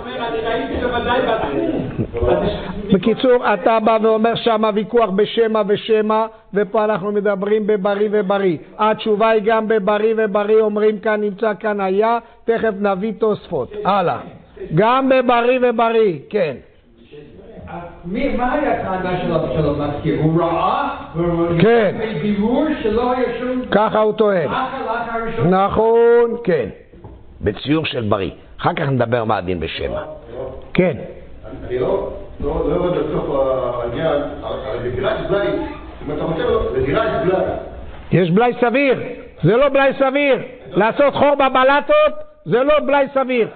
בקיצור, אתה בא ואומר שם ויכוח בשמא ושמא, ופה אנחנו מדברים בבריא ובריא. התשובה היא גם בבריא ובריא, אומרים כאן נמצא כאן היה, תכף נביא תוספות. הלאה. גם בבריא ובריא, כן. מי, מה היה הטענה של המזכיר? הוא ראה? כן. בבירור שלא היה שום... ככה הוא טוען. נכון, כן. בציור של בריא. אחר כך נדבר מה הדין בשמע. כן. אני לא לא- לא יורד לסוף העניין, אבל בדירת בלאי, אם אתה חושב, בדירת בלאי, יש בלאי סביר, זה לא בלאי סביר. לעשות חור בבלטות זה לא בלאי סביר.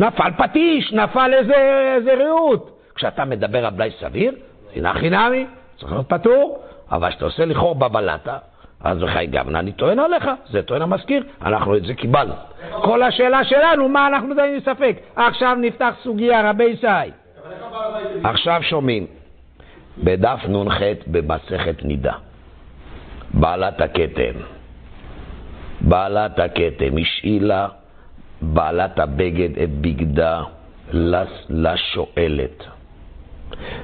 נפל פטיש, נפל איזה, איזה ריהוט. כשאתה מדבר על בלאי סביר, שנאה חינמי, צריך להיות פטור, אבל כשאתה עושה לי חור בבלטה, אז בחי גבנה אני טוען עליך, זה טוען המזכיר, אנחנו את זה קיבלנו. כל השאלה שלנו, מה אנחנו דנים בספק? עכשיו נפתח סוגיה, רבי ישי. עכשיו שומעים, בדף נ"ח במסכת נידה, בעלת הכתם. בעלת הכתם השאילה בעלת הבגד את בגדה לשואלת,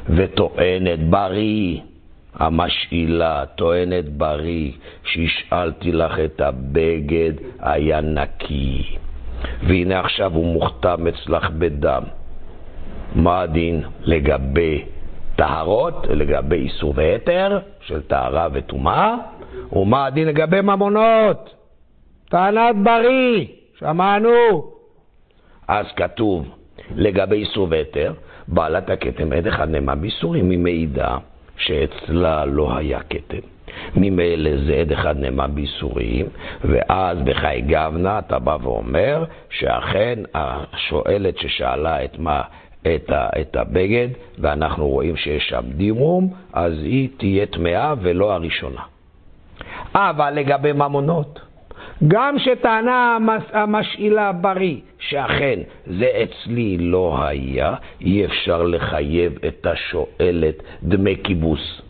וטוענת בריא, המשאילה טוענת בריא, שהשאלתי לך את הבגד היה נקי, והנה עכשיו הוא מוכתם אצלך בדם. מה הדין לגבי טהרות, לגבי איסור והיתר של טהרה וטומאה, ומה הדין לגבי ממונות? טענת בריא, שמענו. אז כתוב לגבי איסור והיתר, בעלת הכתם עד אחד נאמר באיסורים, היא מעידה שאצלה לא היה כתם. ממילא זה עד אחד נאמר באיסורים, ואז בחי גבנה אתה בא ואומר שאכן השואלת ששאלה את מה... את, ה, את הבגד, ואנחנו רואים שיש שם דימום, אז היא תהיה טמאה ולא הראשונה. אבל לגבי ממונות, גם שטענה המשאילה בריא, שאכן זה אצלי לא היה, אי אפשר לחייב את השואלת דמי כיבוס.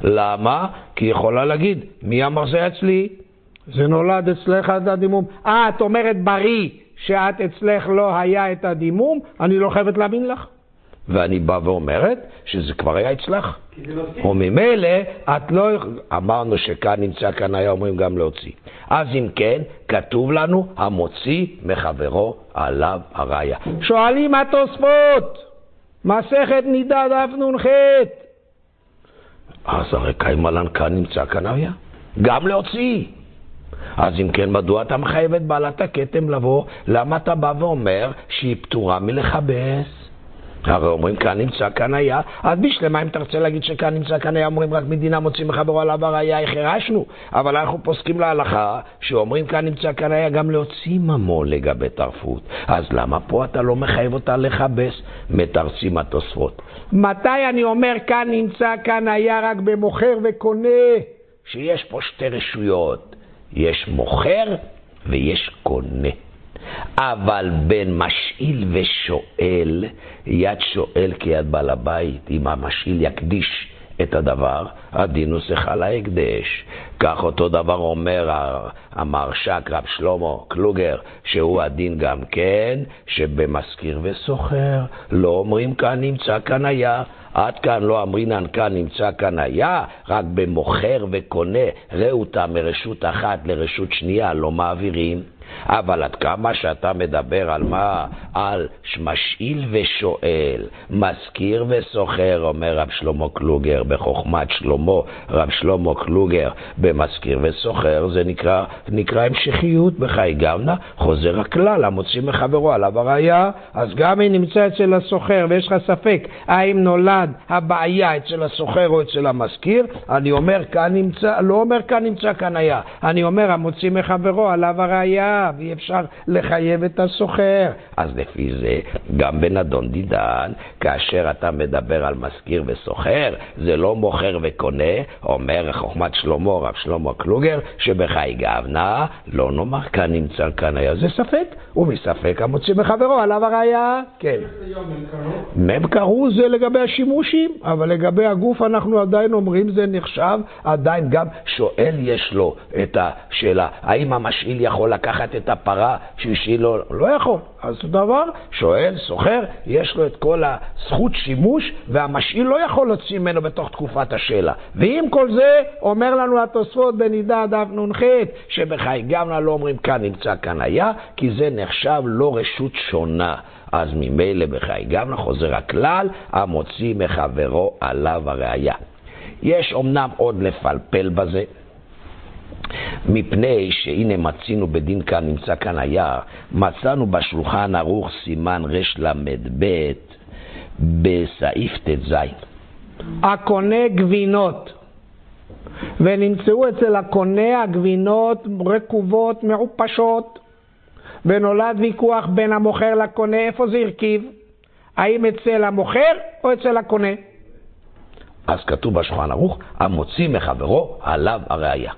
למה? כי היא יכולה להגיד, מי אמר זה אצלי? זה נולד אצלך את הדימום. אה, את אומרת בריא, שאת אצלך לא היה את הדימום, אני לא חייבת להאמין לך. ואני בא ואומרת שזה כבר היה אצלך. וממילא את לא... אמרנו שכאן נמצא, כאן היה אומרים גם להוציא. אז אם כן, כתוב לנו, המוציא מחברו עליו הראיה. שואלים התוספות, מסכת נידה דף נ"ח. אז הרי קיימלן כאן נמצא כאן היה. גם להוציא. אז אם כן, מדוע אתה מחייב את בעלת הכתם לבוא? למה אתה בא ואומר שהיא פטורה מלכבס? הרי אומרים כאן נמצא כאן היה, אז בשלמה אם תרצה להגיד שכאן נמצא כאן היה, אומרים רק מדינה מוציא מחברו עליו הראייה, החרשנו. אבל אנחנו פוסקים להלכה שאומרים כאן נמצא כאן היה גם להוציא ממון לגבי טרפות. אז למה פה אתה לא מחייב אותה לכבס? מתרצים התוספות. מתי אני אומר כאן נמצא, כאן היה רק במוכר וקונה? שיש פה שתי רשויות, יש מוכר ויש קונה. אבל בין משאיל ושואל, יד שואל כיד בעל הבית, אם המשאיל יקדיש את הדבר, הדין הוא שיחה להקדש. כך אותו דבר אומר המרש"ק רב שלמה קלוגר, שהוא הדין גם כן, שבמזכיר וסוחר לא אומרים כאן נמצא כאן היה, עד כאן לא אמרינן כאן נמצא כאן היה, רק במוכר וקונה, ראותה מרשות אחת לרשות שנייה לא מעבירים. אבל עד כמה שאתה מדבר על מה? על משאיל ושואל, מזכיר וסוחר, אומר רב שלמה קלוגר, בחוכמת שלמה, רב שלמה קלוגר, במזכיר וסוחר, זה נקרא, נקרא המשכיות בחי גמנה, חוזר הכלל, המוציא מחברו עליו הראייה, אז גם אם נמצא אצל הסוחר ויש לך ספק האם נולד הבעיה אצל הסוחר או אצל המזכיר, אני אומר כאן נמצא, לא אומר כאן נמצא כאן היה, אני אומר המוציא מחברו עליו הראייה. חייב, אי אפשר לחייב את הסוחר. אז לפי זה, גם בנדון דידן, כאשר אתה מדבר על משכיר וסוחר, זה לא מוכר וקונה, אומר חוכמת שלמה, רב שלמה קלוגר, שבחי גבנה, לא נאמר כאן נמצא כאן היה. זה ספק, ומספק המוציא מחברו עליו הראייה. כן. מ"ם קראו זה לגבי השימושים, אבל לגבי הגוף אנחנו עדיין אומרים זה נחשב, עדיין גם שואל יש לו את השאלה, האם המשאיל יכול לקחת את הפרה שהשאיל לו? לא יכול. אז דבר, שואל, סוחר, יש לו את כל הזכות שימוש, והמשאיל לא יכול להוציא ממנו בתוך תקופת השאלה. ועם כל זה, אומר לנו התוספות בנידה דף נ"ח, שבחי גמלה לא אומרים כאן נמצא כאן היה, כי זה נחשב לא רשות שונה. אז ממילא בחי גמלה חוזר הכלל, המוציא מחברו עליו הראייה. יש אמנם עוד לפלפל בזה, מפני שהנה מצינו בדין כאן, נמצא כאן היה, מצאנו בשולחן ערוך סימן רל"ב בסעיף ט"ז. הקונה גבינות, ונמצאו אצל הקונה הגבינות רקובות, מעופשות, ונולד ויכוח בין המוכר לקונה, איפה זה הרכיב? האם אצל המוכר או אצל הקונה? אז כתוב בשולחן ערוך, המוציא מחברו עליו הראייה.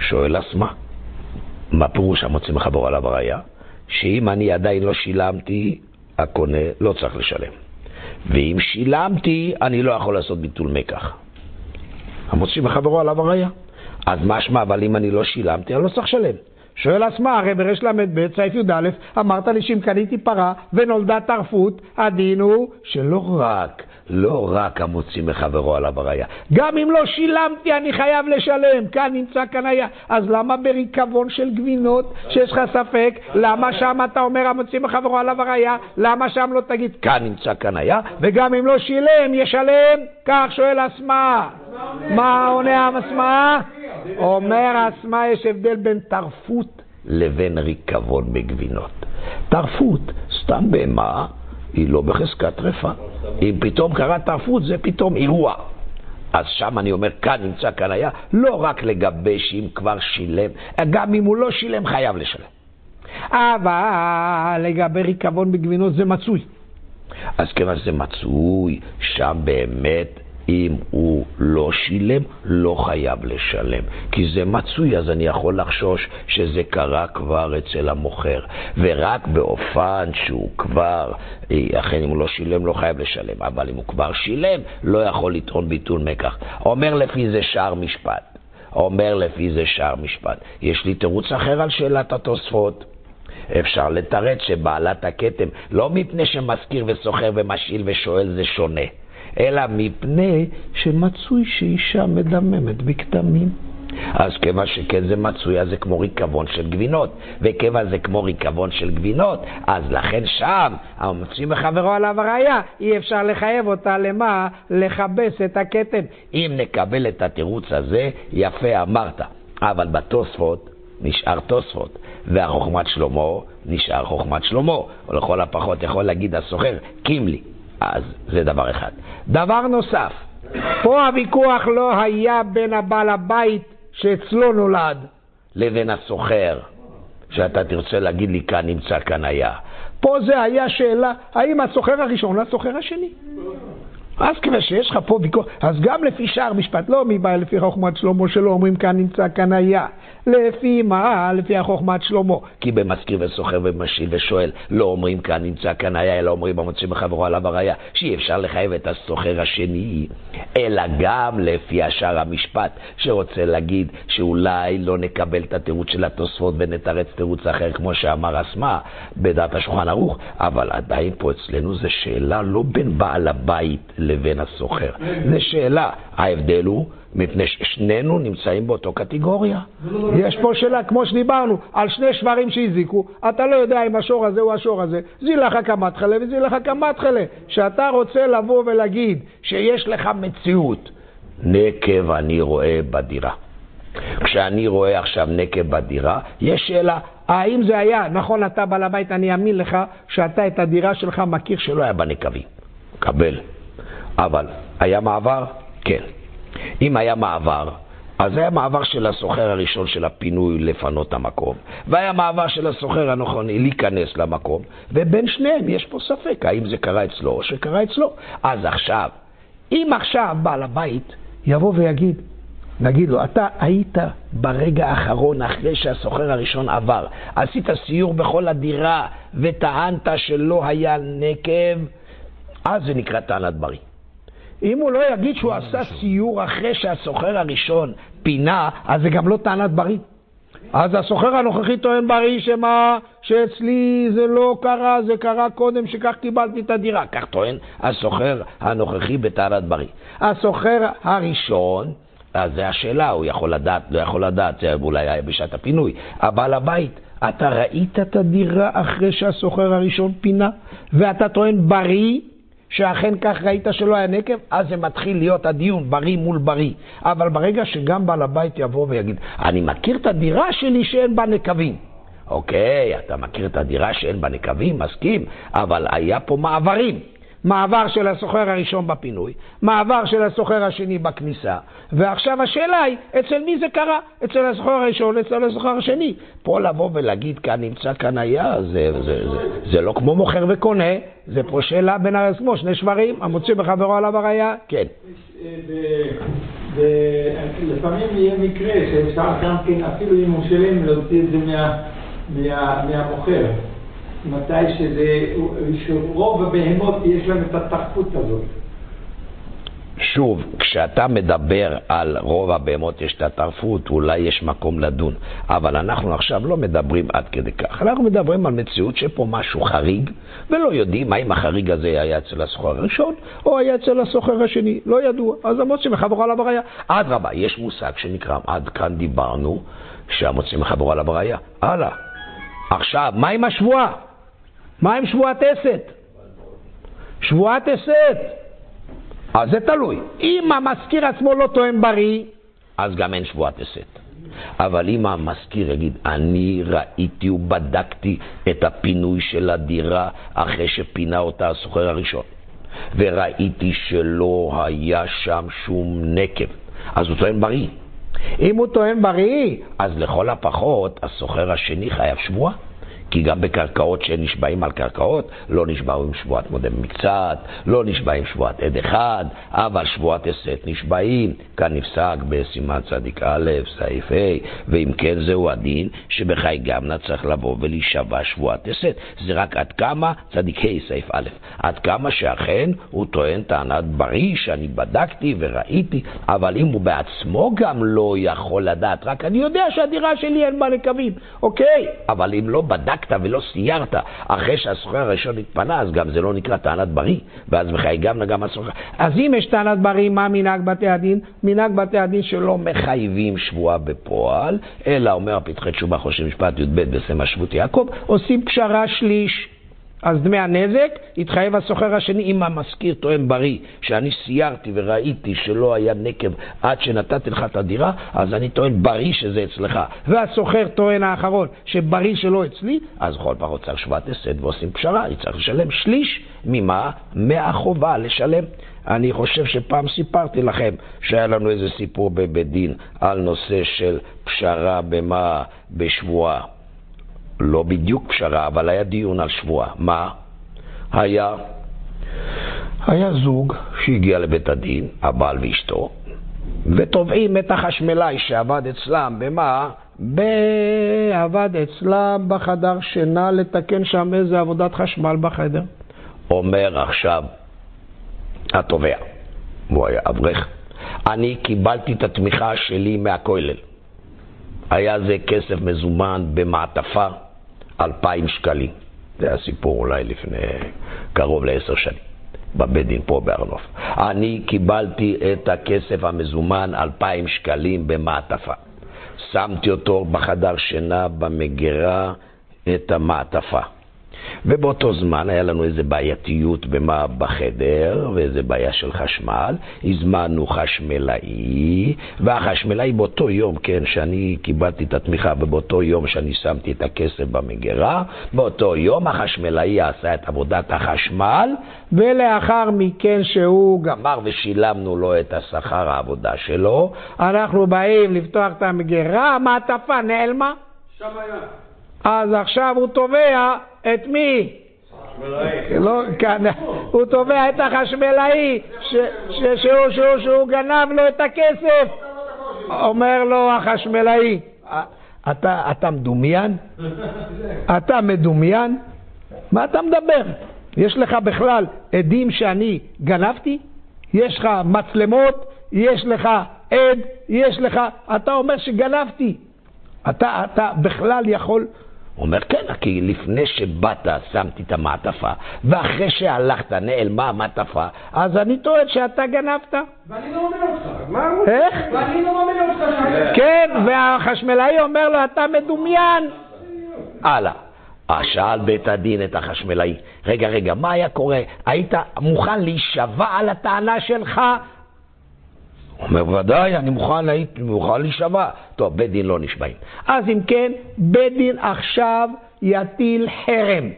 שואל אסמה, מה פירוש המוציא מחברו עליו הראייה? שאם אני עדיין לא שילמתי, הקונה לא צריך לשלם. ואם שילמתי, אני לא יכול לעשות ביטול מקח. המוציא מחברו עליו הראייה. אז משמע, אבל אם אני לא שילמתי, אני לא צריך לשלם. שואל אסמה, הרי ברל"ב, סעיף י"א, אמרת לי שאם קניתי פרה ונולדה טרפות, הדין הוא שלא רק לא רק המוציא מחברו עליו הראייה. גם אם לא שילמתי, אני חייב לשלם. כאן נמצא היה. אז למה בריקבון של גבינות, שיש לך ספק, למה שם אתה אומר המוציא מחברו עליו הראייה? למה שם לא תגיד, כאן נמצא היה? וגם אם לא שילם, ישלם? כך שואל אסמה. מה עונה אסמה? אומר אסמה, יש הבדל בין טרפות לבין ריקבון בגבינות. טרפות, סתם בהמה, היא לא בחזקת טרפה. אם פתאום קרה טרפות, זה פתאום אירוע. אז שם אני אומר, כאן נמצא כאן היה, לא רק לגבי שאם כבר שילם, גם אם הוא לא שילם, חייב לשלם. אבל לגבי ריקבון בגבינות זה מצוי. אז כיוון שזה מצוי, שם באמת אם הוא לא שילם, לא חייב לשלם. כי זה מצוי, אז אני יכול לחשוש שזה קרה כבר אצל המוכר. ורק באופן שהוא כבר, אכן אם הוא לא שילם, לא חייב לשלם. אבל אם הוא כבר שילם, לא יכול לטעון ביטול מקח. אומר לפי זה שער משפט. אומר לפי זה שער משפט. יש לי תירוץ אחר על שאלת התוספות. אפשר לתרץ שבעלת הכתם, לא מפני שמזכיר וסוחר ומשאיל ושואל זה שונה. אלא מפני שמצוי שאישה מדממת בכתמים. אז כיוון שכן זה מצוי, אז זה כמו ריקבון של גבינות. וכיוון זה כמו ריקבון של גבינות, אז לכן שם, המצוי מחברו עליו הראייה, אי אפשר לחייב אותה למה? לכבס את הכתם. אם נקבל את התירוץ הזה, יפה אמרת. אבל בתוספות נשאר תוספות, והחוכמת שלמה נשאר חוכמת שלמה. או לכל הפחות יכול להגיד הסוחר, קימלי. אז זה דבר אחד. דבר נוסף, פה הוויכוח לא היה בין הבעל הבית שאצלו נולד לבין הסוחר, שאתה תרצה להגיד לי כאן נמצא כאן היה. פה זה היה שאלה, האם הסוחר הראשון או הסוחר השני? אז כיוון שיש לך פה ויכוח, אז גם לפי שער משפט, לא בא לפי חוכמת שלמה שלא אומרים כאן נמצא כאן היה. לפי מה? לפי החוכמת שלמה. כי במזכיר וסוחר ומשאיל ושואל, לא אומרים כאן נמצא כאן היה, אלא אומרים המוציא בחברו עליו הראייה, שאי אפשר לחייב את הסוחר השני, אלא גם לפי השער המשפט, שרוצה להגיד שאולי לא נקבל את התירוץ של התוספות ונתרץ תירוץ אחר, כמו שאמר אסמה בדעת השולחן ערוך, אבל עדיין פה אצלנו זו שאלה לא בין בעל הבית לבין הסוחר. זו שאלה. ההבדל הוא מפני ששנינו נמצאים באותו קטגוריה. יש פה שאלה, כמו שדיברנו, על שני שברים שהזיקו, אתה לא יודע אם השור הזה הוא השור הזה, זי לך כמתחלה וזי לך כמתחלה. שאתה רוצה לבוא ולהגיד שיש לך מציאות, נקב אני רואה בדירה. כשאני רואה עכשיו נקב בדירה, יש שאלה, האם זה היה, נכון אתה בעל הבית, אני אאמין לך שאתה את הדירה שלך מכיר שלא היה בה נקבים. קבל. אבל היה מעבר? כן. אם היה מעבר, אז היה מעבר של הסוחר הראשון של הפינוי לפנות את המקום, והיה מעבר של הסוחר הנכוני להיכנס למקום, ובין שניהם יש פה ספק, האם זה קרה אצלו או שקרה אצלו. אז עכשיו, אם עכשיו בעל הבית יבוא ויגיד, נגיד לו, אתה היית ברגע האחרון, אחרי שהסוחר הראשון עבר, עשית סיור בכל הדירה וטענת שלא היה נקב, אז זה נקרא טענת בריא. אם הוא לא יגיד שהוא עשה סיור אחרי שהסוחר הראשון פינה, אז זה גם לא טענת בריא. אז הסוחר הנוכחי טוען בריא שמה, שאצלי זה לא קרה, זה קרה קודם שכך קיבלתי את הדירה. כך טוען הסוחר הנוכחי בטענת בריא. הסוחר הראשון, אז זה השאלה, הוא יכול לדעת, לא יכול לדעת, זה אולי היה בשעת הפינוי. הבעל הבית, אתה ראית את הדירה אחרי שהסוחר הראשון פינה, ואתה טוען בריא שאכן כך ראית שלא היה נקב, אז זה מתחיל להיות הדיון, בריא מול בריא. אבל ברגע שגם בעל הבית יבוא ויגיד, אני מכיר את הדירה שלי שאין בה נקבים. אוקיי, אתה מכיר את הדירה שאין בה נקבים, מסכים, אבל היה פה מעברים. מעבר של הסוחר הראשון בפינוי, מעבר של הסוחר השני בכניסה, ועכשיו השאלה היא, אצל מי זה קרה? אצל הסוחר הראשון, אצל הסוחר השני. פה לבוא ולהגיד, כאן נמצא, כאן היה, זה, זה, זה, זה, זה לא כמו מוכר וקונה, זה פה שאלה בין כמו שני שברים, המוציא בחברו עליו הראייה, כן. לפעמים יהיה מקרה שאפשר גם כן, אפילו אם הוא שלם, להוציא את זה מהמוכר. מתי שזה, שרוב הבהמות יש להם את התחפות הזאת. שוב, כשאתה מדבר על רוב הבהמות יש את הטרפות, אולי יש מקום לדון. אבל אנחנו עכשיו לא מדברים עד כדי כך. אנחנו מדברים על מציאות שפה משהו חריג, ולא יודעים האם החריג הזה היה אצל הסוחר הראשון, או היה אצל הסוחר השני. לא ידוע. אז המוציא מחברו על הבראיה. אדרבה, יש מושג שנקרא, עד כאן דיברנו, שהמוציא מחברו על הבראיה. הלאה. עכשיו, מה עם השבועה? מה עם שבועת אסת? שבועת אסת. אז זה תלוי. אם המזכיר עצמו לא טוען בריא, אז גם אין שבועת אסת. אבל אם המזכיר יגיד, אני ראיתי ובדקתי את הפינוי של הדירה אחרי שפינה אותה הסוחר הראשון, וראיתי שלא היה שם שום נקב, אז הוא טוען בריא. אם הוא טוען בריא, אז לכל הפחות הסוחר השני חייב שבועה. כי גם בקרקעות שנשבעים על קרקעות, לא נשבעו עם שבועת מודה במקצת, לא נשבעים שבועת עד אחד, אבל שבועת הסת נשבעים. כאן נפסק בסימן צדיק א', סעיף ה', ואם כן זהו הדין, שבחי גמנה צריך לבוא ולהישבע שבועת הסת. זה רק עד כמה, צדיק ה', סעיף א', עד כמה שאכן הוא טוען טענת בריא, שאני בדקתי וראיתי, אבל אם הוא בעצמו גם לא יכול לדעת, רק אני יודע שהדירה שלי אין בה נקבים, אוקיי, אבל אם לא בדק בדקת ולא סיירת אחרי שהסוחר הראשון התפנה, אז גם זה לא נקרא טענת בריא, ואז מחייגם גם הסוחר. אז אם יש טענת בריא, מה מנהג בתי הדין? מנהג בתי הדין שלא מחייבים שבועה בפועל, אלא אומר פתחי תשובה חושבים משפט י"ב בסמא שבות יעקב, עושים פשרה שליש. אז דמי הנזק, יתחייב הסוחר השני אם המשכיר טוען בריא, שאני סיירתי וראיתי שלא היה נקב עד שנתתי לך את הדירה, אז אני טוען בריא שזה אצלך. והסוחר טוען האחרון שבריא שלא אצלי, אז בכל פחות צריך שבעת הסד ועושים פשרה, אני צריך לשלם שליש ממה? מהחובה לשלם. אני חושב שפעם סיפרתי לכם שהיה לנו איזה סיפור בבית דין על נושא של פשרה במה? בשבועה. לא בדיוק פשרה, אבל היה דיון על שבועה. מה? היה, היה זוג שהגיע לבית הדין, הבעל ואשתו, ותובעים את החשמלאי שעבד אצלם, במה? עבד אצלם בחדר שינה לתקן שם איזה עבודת חשמל בחדר. אומר עכשיו התובע, הוא היה אברך, אני קיבלתי את התמיכה שלי מהכולל. היה זה כסף מזומן במעטפה, אלפיים שקלים. זה הסיפור אולי לפני קרוב לעשר שנים, בבית דין פה בהר נוף. אני קיבלתי את הכסף המזומן, אלפיים שקלים במעטפה. שמתי אותו בחדר שינה, במגירה, את המעטפה. ובאותו זמן היה לנו איזו בעייתיות במה בחדר, ואיזו בעיה של חשמל. הזמנו חשמלאי, והחשמלאי באותו יום, כן, שאני קיבלתי את התמיכה, ובאותו יום שאני שמתי את הכסף במגירה, באותו יום החשמלאי עשה את עבודת החשמל, ולאחר מכן שהוא גמר ושילמנו לו את השכר העבודה שלו, אנחנו באים לפתוח את המגירה, המעטפה נעלמה. שם היה. אז עכשיו הוא תובע את מי? לא, הוא תובע את החשמלאי שהוא, גנב לו את הכסף. אומר לו החשמלאי, אתה, אתה מדומיין? אתה מדומיין? מה אתה מדבר? יש לך בכלל עדים שאני גנבתי? יש לך מצלמות? יש לך עד? יש לך... אתה אומר שגנבתי. אתה בכלל יכול... אומר, כן, כי לפני שבאת שמתי את המעטפה, ואחרי שהלכת נעלמה המעטפה, אז אני טוען שאתה גנבת. ואני לא מאמין אותך. איך? ואני לא מאמין אותך. שאתה- כן, והחשמלאי אומר לו, אתה מדומיין. הלאה. אה, שאל בית הדין את החשמלאי, רגע, רגע, מה היה קורה? היית מוכן להישבע על הטענה שלך? הוא אומר, ודאי, אני מוכן, מוכן להישבע. טוב, בית דין לא נשבעים. אז אם כן, בית דין עכשיו יטיל חרם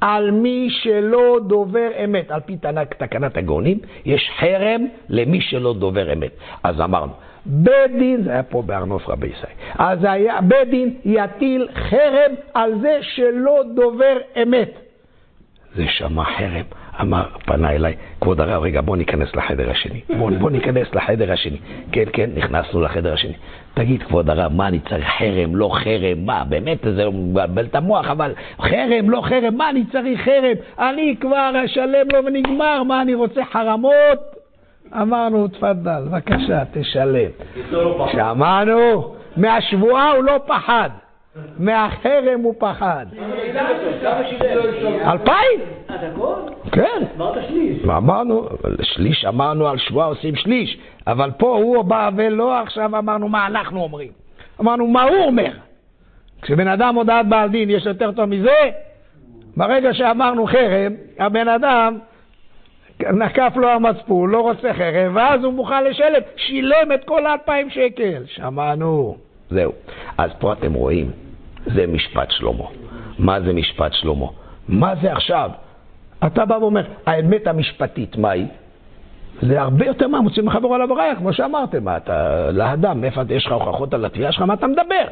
על מי שלא דובר אמת. על פי תנ"ך- תקנת הגאונים, יש חרם למי שלא דובר אמת. אז אמרנו, בית דין, זה היה פה בהר נוף רבי ישראל, אז היה, בית דין יטיל חרם על זה שלא דובר אמת. זה שמע חרם, אמר, פנה אליי, כבוד הרב, רגע, בוא ניכנס לחדר השני. בוא, בוא ניכנס לחדר השני. כן, כן, נכנסנו לחדר השני. תגיד, כבוד הרב, מה אני צריך חרם, לא חרם, מה, באמת, זה מבלבל את המוח, אבל חרם, לא חרם, מה אני צריך חרם? אני כבר אשלם לו ונגמר, מה אני רוצה חרמות? אמרנו, תפדל, בבקשה, תשלם. שמענו, מהשבועה הוא לא פחד, מהחרם הוא פחד. אלפיים? כן. אמרנו? שליש אמרנו על שבועה עושים שליש, אבל פה הוא בא ולא עכשיו אמרנו מה אנחנו אומרים. אמרנו מה הוא אומר. כשבן אדם הודעת בעל דין יש יותר טוב מזה? ברגע שאמרנו חרם, הבן אדם נקף לו המצפון, לא רוצה חרם, ואז הוא מוכן לשלם, שילם את כל האלפיים שקל. שמענו. זהו. אז פה אתם רואים, זה משפט שלמה. מה זה משפט שלמה? מה זה עכשיו? אתה בא ואומר, האמת המשפטית, מה היא? זה הרבה יותר מה מוצאים מחברו על הבריה, כמו שאמרתם, מה אתה, לאדם, מאיפה יש לך הוכחות על התביעה שלך, מה אתה מדבר?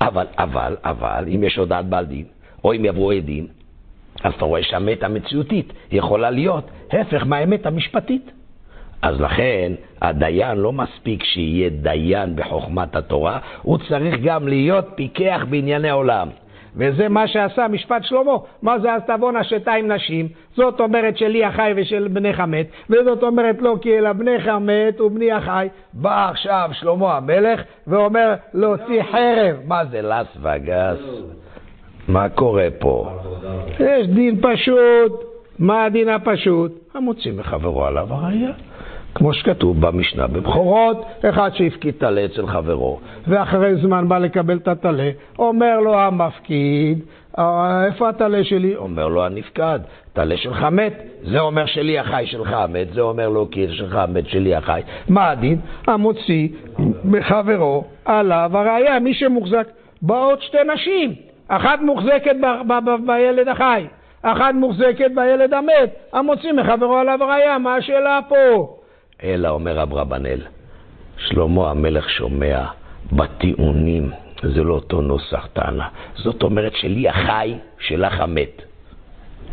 אבל, אבל, אבל, אם יש הודעת בעל דין, או אם יבואו עדים, אז אתה רואה שהאמת המציאותית יכולה להיות הפך מהאמת המשפטית. אז לכן, הדיין לא מספיק שיהיה דיין בחוכמת התורה, הוא צריך גם להיות פיקח בענייני עולם. וזה מה שעשה משפט שלמה. מה זה אז תבואנה שתיים נשים? זאת אומרת שלי החי ושל בנך מת, וזאת אומרת לא כי אלא בנך מת ובני החי. בא עכשיו שלמה המלך ואומר להוציא חרב. מה זה לס וגס? מה קורה פה? יש דין פשוט. מה הדין הפשוט? המוציא מחברו עליו הראייה. כמו שכתוב במשנה בבכורות, אחד שהפקיד טלה אצל חברו, ואחרי זמן בא לקבל את הטלה, אומר לו המפקיד, "אה, איפה הטלה שלי? אומר לו הנפקד, טלה שלך מת, זה אומר שלי החי שלך מת, זה אומר לו כי שלך מת שלי החי. מה הדין? המוציא מחברו עליו הראייה, מי שמוחזק. באות שתי נשים, אחת מוחזקת בילד החי, אחת מוחזקת בילד המת, המוציא מחברו עליו הראייה, מה השאלה פה? אלא אומר אברבנאל, שלמה המלך שומע בטיעונים, זה לא אותו נוסח טענה. זאת אומרת שלי החי, שלך המת.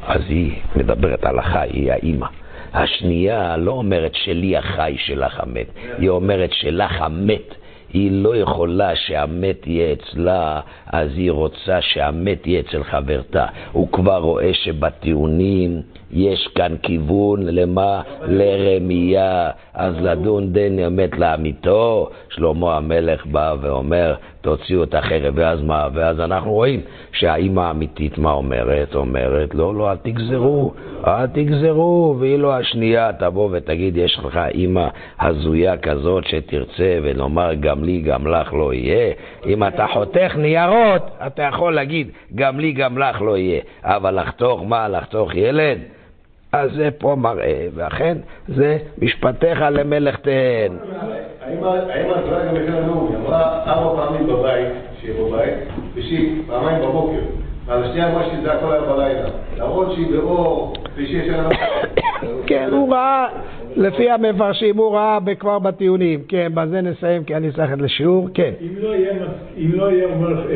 אז היא מדברת על החי, היא האימא. השנייה לא אומרת שלי החי, שלך המת. היא אומרת שלך המת. היא לא יכולה שהמת יהיה אצלה, אז היא רוצה שהמת יהיה אצל חברתה. הוא כבר רואה שבטיעונים יש כאן כיוון למה? לרמייה. אז לדון דין אמת לאמיתו, שלמה המלך בא ואומר, תוציאו את החרב, ואז מה? ואז אנחנו רואים שהאימא האמיתית מה אומרת? אומרת, לא, לא, אל תגזרו, אל תגזרו, ואילו השנייה תבוא ותגיד, יש לך אימא הזויה כזאת שתרצה ולומר, גם לי, גם לך לא יהיה. אם אתה חותך ניירות, אתה יכול להגיד, גם לי, גם לך לא יהיה. אבל לחתוך מה? לחתוך ילד? אז זה פה מראה, ואכן זה משפטיך למלך תהן. האם התורה גם הייתה לנו, היא אמרה ארבע פעמים בבית, שהיא בבית, ושהיא פעמיים בבוקר. ועל השנייה אמרה שזה הכל היה בלילה. למרות שהיא באור, ושיש לנו... כן, הוא ראה, לפי המפרשים, הוא ראה כבר בטיעונים. כן, בזה נסיים, כי אני צריך לשיעור. כן. אם לא היה, אם לא אה,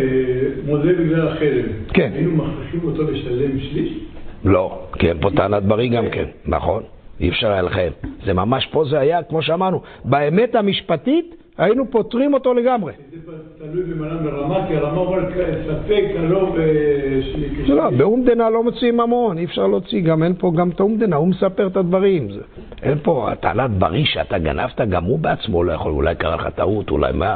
מודה בגלל החרב, כן. היינו מכריחים אותו לשלם שליש? לא, כי אין פה טענת בריא גם כן, נכון? אי אפשר היה לחייב. זה ממש, פה זה היה, כמו שאמרנו, באמת המשפטית, היינו פותרים אותו לגמרי. זה תלוי במלן ברמה, כי הרמה אומר ספק, לא בשליש. זה לא, באומדנה לא מוציאים ממון, אי אפשר להוציא, גם אין פה גם את האומדנה, הוא מספר את הדברים. אין פה הטענת בריא שאתה גנבת, גם הוא בעצמו לא יכול, אולי קרה לך טעות, אולי מה?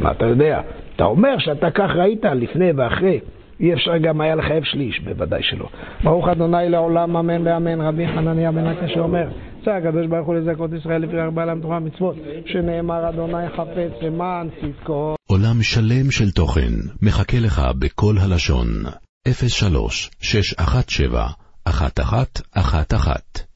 מה אתה יודע? אתה אומר שאתה כך ראית לפני ואחרי. אי אפשר גם היה לחייב שליש, בוודאי שלא. ברוך אדוני לעולם, אמן ואמן, רבי חנניה בן הקשה אומר, צא הקדוש ברוך הוא לזכות ישראל לפי ארבע להם תורה מצוות, שנאמר אדוני חפץ למען צדקו. עולם שלם של תוכן מחכה לך בכל הלשון, 03 617 1111